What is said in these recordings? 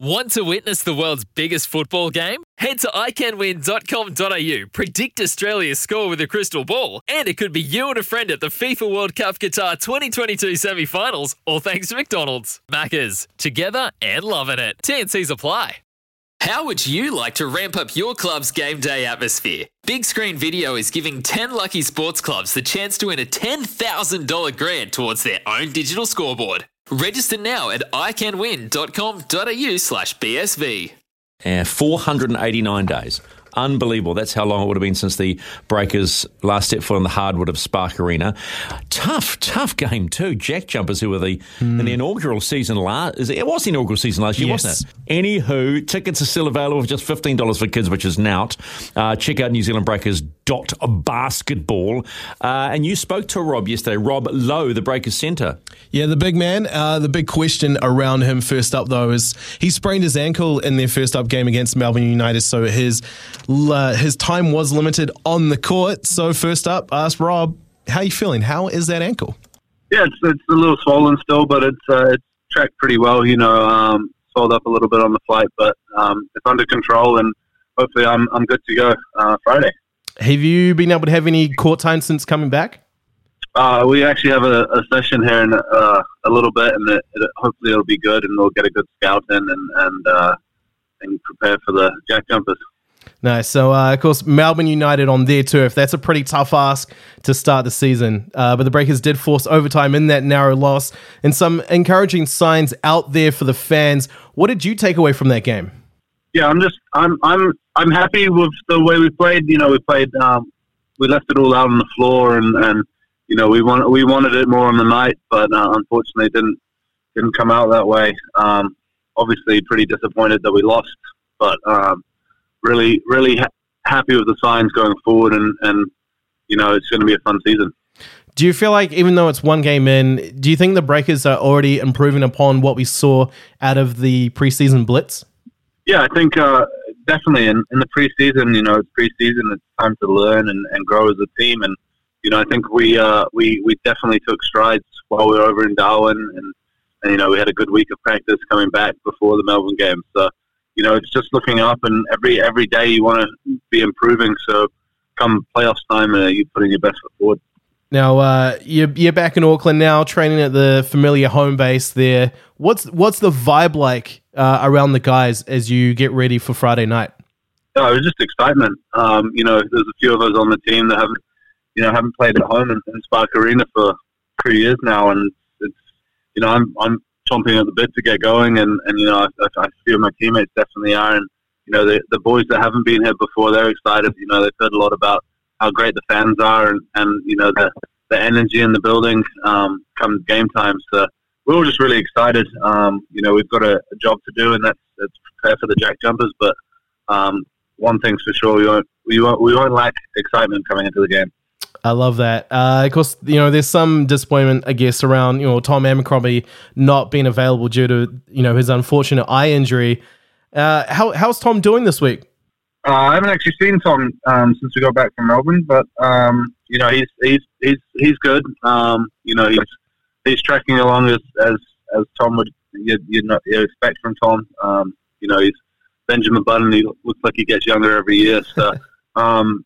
Want to witness the world's biggest football game? Head to iCanWin.com.au, predict Australia's score with a crystal ball, and it could be you and a friend at the FIFA World Cup Qatar 2022 semi finals, all thanks to McDonald's. Maccas, together and loving it. TNC's apply. How would you like to ramp up your club's game day atmosphere? Big Screen Video is giving 10 lucky sports clubs the chance to win a $10,000 grant towards their own digital scoreboard. Register now at iCanWin.com.au slash BSV. Uh, 489 days. Unbelievable. That's how long it would have been since the Breakers last set foot on the hardwood of Spark Arena. Tough, tough game too. Jack Jumpers, who were the in the inaugural season last, it was the inaugural season last year, Yes. wasn't it? Anywho, tickets are still available for just fifteen dollars for kids, which is nout. Uh, check out New Zealand Breakers dot basketball. Uh, and you spoke to Rob yesterday, Rob Loe, the Breakers centre. Yeah, the big man. Uh, the big question around him first up, though, is he sprained his ankle in their first up game against Melbourne United, so his uh, his time was limited on the court. So first up, ask Rob, how are you feeling? How is that ankle? Yeah, it's it's a little swollen still, but it's uh, it's tracked pretty well. You know, um, swelled up a little bit on the flight, but um, it's under control, and hopefully I'm I'm good to go uh, Friday. Have you been able to have any court time since coming back? Uh, we actually have a, a session here in uh, a little bit, and it, it, hopefully it'll be good, and we'll get a good scout in and and uh, and prepare for the Jack Jumpers. Nice. So, uh, of course, Melbourne United on their turf. That's a pretty tough ask to start the season. Uh, but the Breakers did force overtime in that narrow loss, and some encouraging signs out there for the fans. What did you take away from that game? Yeah, I'm just I'm I'm I'm happy with the way we played. You know, we played um, we left it all out on the floor, and, and you know we want we wanted it more on the night, but uh, unfortunately didn't didn't come out that way. Um, obviously, pretty disappointed that we lost, but um, really really ha- happy with the signs going forward, and and you know it's going to be a fun season. Do you feel like, even though it's one game in, do you think the Breakers are already improving upon what we saw out of the preseason blitz? Yeah, I think uh, definitely in, in the preseason, you know, it's preseason. It's time to learn and, and grow as a team. And you know, I think we uh, we we definitely took strides while we were over in Darwin, and, and you know, we had a good week of practice coming back before the Melbourne game. So you know, it's just looking up, and every every day you want to be improving. So come playoffs time, uh, you're putting your best foot forward. Now, uh, you're, you're back in Auckland now, training at the familiar home base there. What's what's the vibe like uh, around the guys as you get ready for Friday night? No, it was just excitement. Um, you know, there's a few of us on the team that haven't, you know, haven't played at home in, in Spark Arena for three years now, and it's, you know, I'm I'm chomping at the bit to get going, and, and you know, I, I feel my teammates definitely are, and you know, the the boys that haven't been here before, they're excited. You know, they've heard a lot about how great the fans are, and, and you know, the the energy in the building um, come game time. So we're all just really excited. Um, you know, we've got a, a job to do, and that's, that's prepare for the Jack Jumpers, but um, one thing's for sure, we won't, we won't, we won't lack excitement coming into the game. I love that. Uh, of course, you know, there's some disappointment, I guess, around you know Tom Abercrombie not being available due to you know his unfortunate eye injury. Uh, how how's Tom doing this week? Uh, I haven't actually seen Tom um, since we got back from Melbourne, but um, you know he's he's he's he's good. Um, you know he's he's tracking along as as, as Tom would you you know you expect from Tom. Um, you know he's Benjamin Button. He looks like he gets younger every year. So um,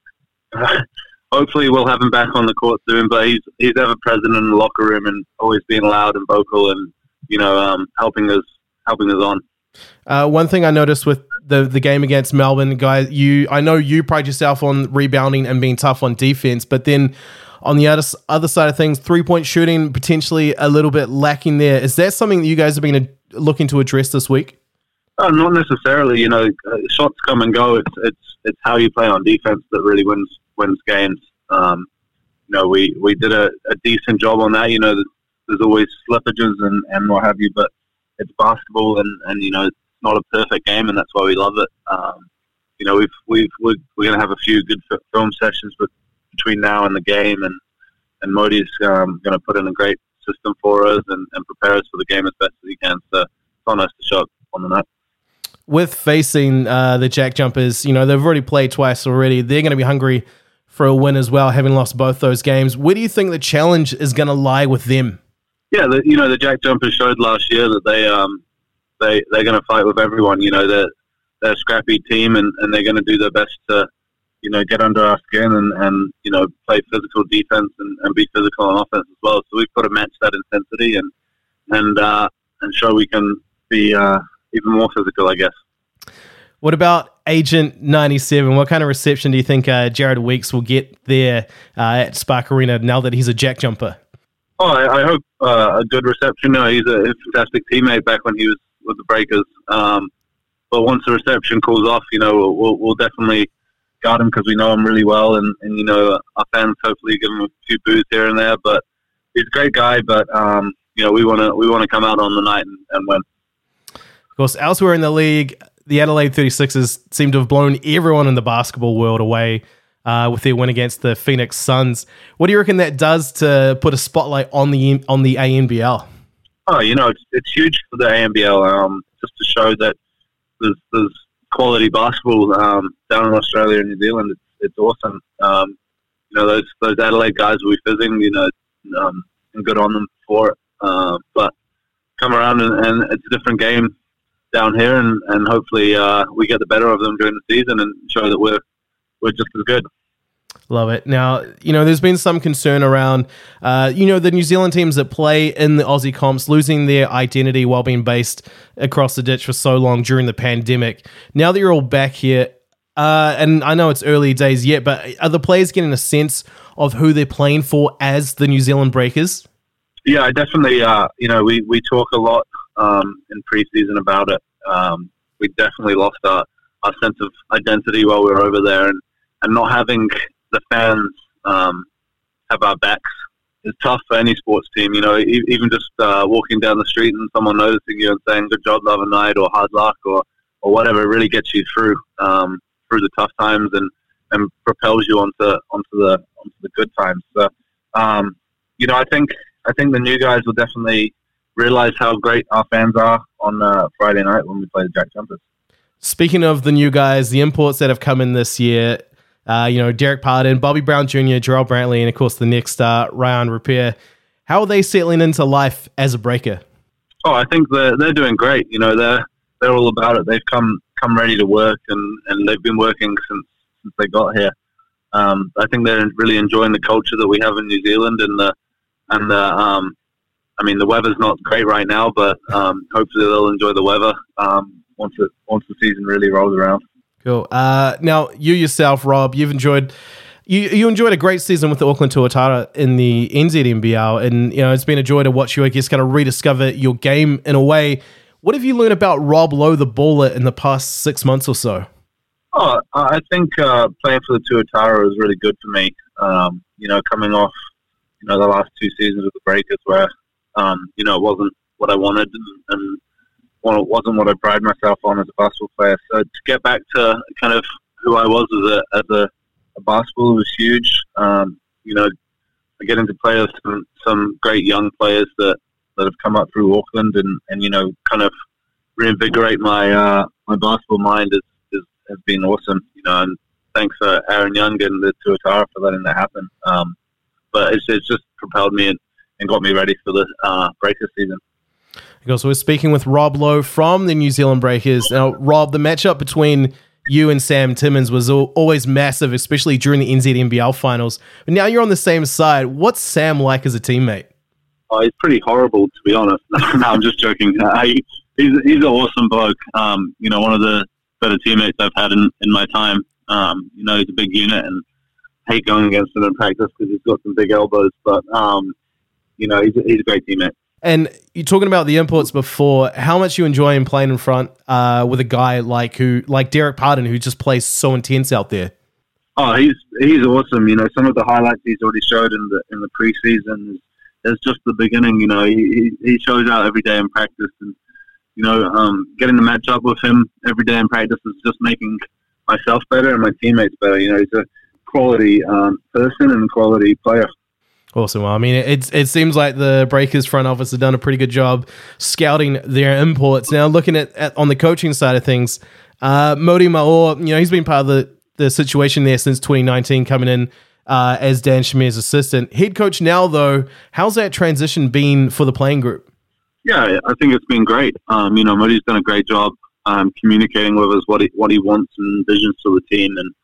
hopefully we'll have him back on the court soon. But he's he's ever present in the locker room and always being loud and vocal and you know um, helping us helping us on. Uh, one thing I noticed with the the game against Melbourne, guys, you I know you pride yourself on rebounding and being tough on defense, but then on the other other side of things, three point shooting potentially a little bit lacking there. Is that something that you guys have been uh, looking to address this week? Oh, not necessarily. You know, uh, shots come and go. It's it's it's how you play on defense that really wins wins games. Um, you know, we, we did a, a decent job on that. You know, there's, always slippages and, and what have you, but it's basketball, and, and you know, it's not a perfect game, and that's why we love it. Um, you know, we've we've we're, we're going to have a few good film sessions, but between now and the game, and and Mody's um, going to put in a great system for us and, and prepare us for the game as best as he can. So it's on us to show up on the night. With facing uh, the Jack Jumpers, you know they've already played twice already. They're going to be hungry for a win as well, having lost both those games. Where do you think the challenge is going to lie with them? Yeah, the, you know the Jack Jumpers showed last year that they um, they they're going to fight with everyone. You know they're they're a scrappy team and, and they're going to do their best to you know get under our skin and, and you know play physical defense and, and be physical on offense as well. So we've got to match that intensity and and uh, and show we can be uh, even more physical, I guess. What about Agent 97? What kind of reception do you think uh, Jarrad Weeks will get there uh, at Spark Arena now that he's a jack jumper? Oh, I, I hope uh, a good reception. No, he's a fantastic teammate back when he was with the Breakers. Um, but once the reception cools off, you know, we'll, we'll definitely guard him because we know him really well, and, and you know, our fans hopefully give him a few boos here and there. But he's a great guy. But um, you know, we want to we want to come out on the night and, and win. Of course, elsewhere in the league, the Adelaide 36ers seem to have blown everyone in the basketball world away uh, with their win against the Phoenix Suns. What do you reckon that does to put a spotlight on the on the ANBL? Oh, you know, it's, it's huge for the ANBL um, just to show that there's, there's quality basketball um, down in Australia and New Zealand. It's, it's awesome. Um, you know, those those Adelaide guys will be fizzing, you know, um, and good on them for it. Uh, but come around and, and, it's a different game down here, and, and hopefully uh, we get the better of them during the season and show that we're we're just as good. Love it. Now, you know, there's been some concern around, uh, you know, the New Zealand teams that play in the Aussie comps losing their identity while being based across the ditch for so long during the pandemic. Now that you're all back here, uh, and I know it's early days yet, but are the players getting a sense of who they're playing for as the New Zealand Breakers? Yeah, definitely. Uh, you know, we, we talk a lot um, in preseason about it. Um, we definitely lost our, our sense of identity while we were over there, and, and not having the fans um, have our backs is tough for any sports team. You know, even just uh, walking down the street and someone noticing you and saying "Good job the other night" or "Hard luck" or or whatever really gets you through um, through the tough times and and propels you onto onto the onto the good times. So, um, you know, I think I think the new guys will definitely realize how great our fans are on uh, Friday night when we play the Jack Jumpers. Speaking of the new guys, the imports that have come in this year, uh, you know, Derek Pardon, Bobby Brown Jr., Jarrell Brantley, and of course the next star, Rayan Rupert. How are they settling into life as a breaker? Oh, I think they're they're doing great. You know, they're they're all about it. They've come come ready to work, and, and they've been working since since they got here. Um, I think they're really enjoying the culture that we have in New Zealand, and the and the um, I mean the weather's not great right now, but um, hopefully they'll enjoy the weather um, once it once the season really rolls around. Cool. Uh, now, you yourself, Rob, you've enjoyed you you enjoyed a great season with the Auckland Tuatara in the NZNBL, and you know it's been a joy to watch you. I guess kind of rediscover your game in a way. What have you learned about Rob Loe, the baller, in the past six months or so? Oh, I think uh, playing for the Tuatara was really good for me. Um, you know, coming off you know the last two seasons with the Breakers, where um, you know it wasn't what I wanted, and, and well, it wasn't what I pride myself on as a basketball player. So to get back to kind of who I was as a as a, a basketball was huge. Um, you know, getting to play with some, some great young players that, that have come up through Auckland and, and you know kind of reinvigorate my uh, my basketball mind is, is, has been awesome. You know, and thanks for Aaron Young and the Tuatara for letting that happen. Um, but it's, it's just propelled me and, and got me ready for the uh, Breakers season. Because we're speaking with Rob Loe from the New Zealand Breakers. Now, Rob, the matchup between you and Sam Timmins was always massive, especially during the NZNBL finals. But now you're on the same side. What's Sam like as a teammate? Oh, he's pretty horrible, to be honest. no, I'm just joking. Uh, he, he's, he's an awesome bloke. Um, you know, one of the better teammates I've had in, in my time. Um, you know, he's a big unit and hate going against him in practice because he's got some big elbows. But, um, you know, he's, he's a great teammate. And you're talking about the imports before. How much you enjoy him playing in front uh, with a guy like who, like Derek Pardon, who just plays so intense out there. Oh, he's he's awesome. You know, some of the highlights he's already showed in the in the preseason is, is just the beginning. You know, he he shows out every day in practice, and you know, um, getting to match up with him every day in practice is just making myself better and my teammates better. You know, he's a quality um, person and quality player. Awesome. Well, I mean, it, it seems like the Breakers front office have done a pretty good job scouting their imports. Now, looking at, at on the coaching side of things, uh, Mody Maor, you know, he's been part of the, the situation there since 2019, coming in uh, as Dan Shamir's assistant. Head coach now, though, how's that transition been for the playing group? Yeah, I think it's been great. Um, you know, Mody's done a great job um, communicating with us what he what he wants and visions for the team, and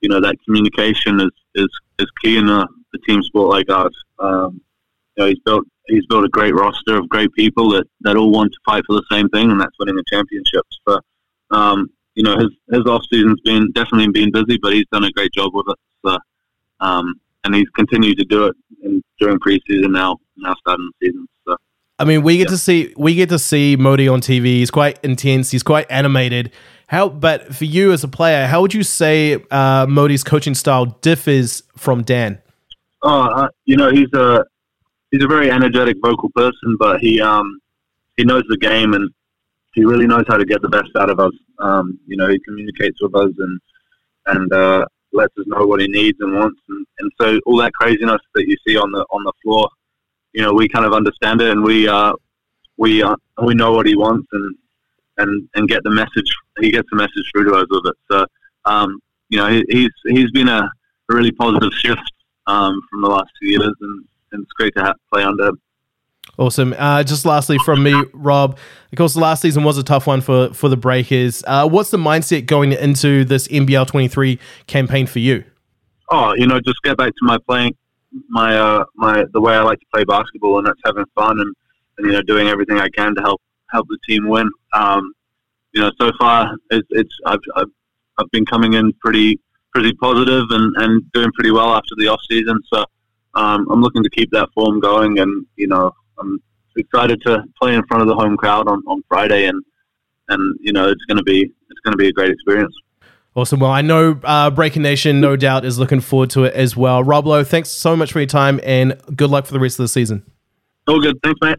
you know that communication is is, is key in a, a team sport like ours. Um, you know, he's built he's built a great roster of great people that, that all want to fight for the same thing, and that's winning the championships. So, um, you know, his his off season's been definitely been busy, but he's done a great job with it. So, um, and he's continued to do it in, during preseason now now starting the season. So. I mean, we get to see we get to see Mody on TV. He's quite intense. He's quite animated. How, but for you as a player, how would you say uh, Mody's coaching style differs from Dan? Oh, uh, you know, he's a he's a very energetic vocal person, but he um he knows the game and he really knows how to get the best out of us. Um, you know, he communicates with us and and uh, lets us know what he needs and wants, and, and so all that craziness that you see on the on the floor you know, we kind of understand it and we uh, we uh, we know what he wants and and and get the message. He gets the message through to us with it. So, um, you know, he, he's he's been a, a really positive shift um, from the last two years, and, and it's great to have, play under. Awesome. Uh, just lastly from me, Rob. Of course, the last season was a tough one for for the Breakers. Uh, what's the mindset going into this NBL 23 campaign for you? Oh, you know, just get back to my playing my uh, my the way I like to play basketball, and that's having fun and, and you know doing everything I can to help help the team win. Um, you know, so far it's, it's I've, I've, I've been coming in pretty pretty positive and, and doing pretty well after the off season. So um, I'm looking to keep that form going, and you know I'm excited to play in front of the home crowd on, on Friday, and and you know it's going to be it's going to be a great experience. Awesome. Well, I know uh, Breaking Nation, no doubt, is looking forward to it as well. Rob Loe, thanks so much for your time and good luck for the rest of the season. All good. Thanks, mate.